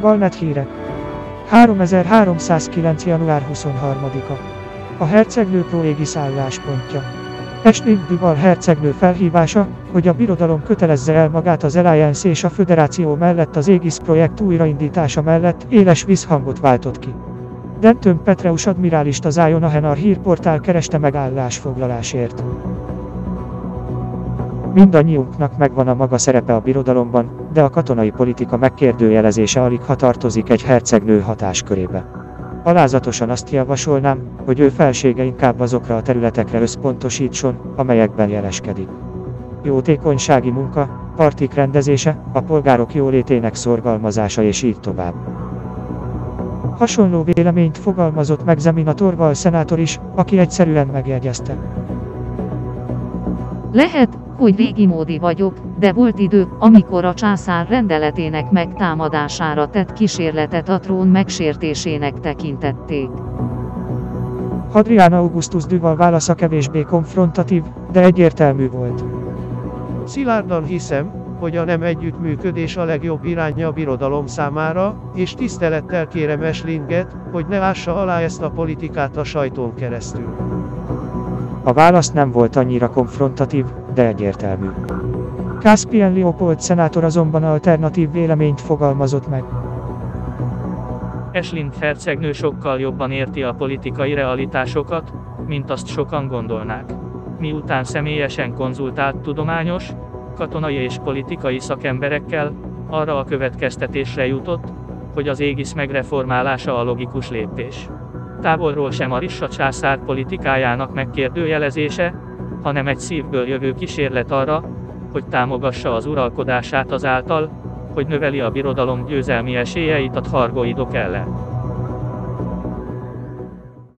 Galnet hírek. 3309. január 23-a. A hercegnő proégis álláspontja. Esling Duval hercegnő felhívása, hogy a birodalom kötelezze el magát az Alliance és a Föderáció mellett az Aegis projekt újraindítása mellett éles visszhangot váltott ki. Denton Petreus admirálist az Ion Ahenar hírportál kereste meg állásfoglalásért. Mindannyiunknak megvan a maga szerepe a birodalomban, de a katonai politika megkérdőjelezése alig ha tartozik egy hercegnő hatáskörébe. Alázatosan azt javasolnám, hogy ő felsége inkább azokra a területekre összpontosítson, amelyekben jeleskedik. Jótékonysági munka, partik rendezése, a polgárok jólétének szorgalmazása és így tovább. Hasonló véleményt fogalmazott meg Zemina Torval szenátor is, aki egyszerűen megjegyezte. Lehet, hogy régimódi vagyok, de volt idő, amikor a császár rendeletének megtámadására tett kísérletet a trón megsértésének tekintették. Hadrián Augustus Duval válasza kevésbé konfrontatív, de egyértelmű volt. Szilárdan hiszem, hogy a nem együttműködés a legjobb irányja a birodalom számára, és tisztelettel kérem Eslinget, hogy ne ássa alá ezt a politikát a sajtón keresztül. A válasz nem volt annyira konfrontatív, de egyértelmű. Caspian Leopold szenátor azonban alternatív véleményt fogalmazott meg. Eslind hercegnő sokkal jobban érti a politikai realitásokat, mint azt sokan gondolnák. Miután személyesen konzultált tudományos, katonai és politikai szakemberekkel, arra a következtetésre jutott, hogy az égisz megreformálása a logikus lépés. Távolról sem a Rissa császár politikájának megkérdőjelezése, hanem egy szívből jövő kísérlet arra, hogy támogassa az uralkodását azáltal, hogy növeli a birodalom győzelmi esélyeit a thargoidok ellen.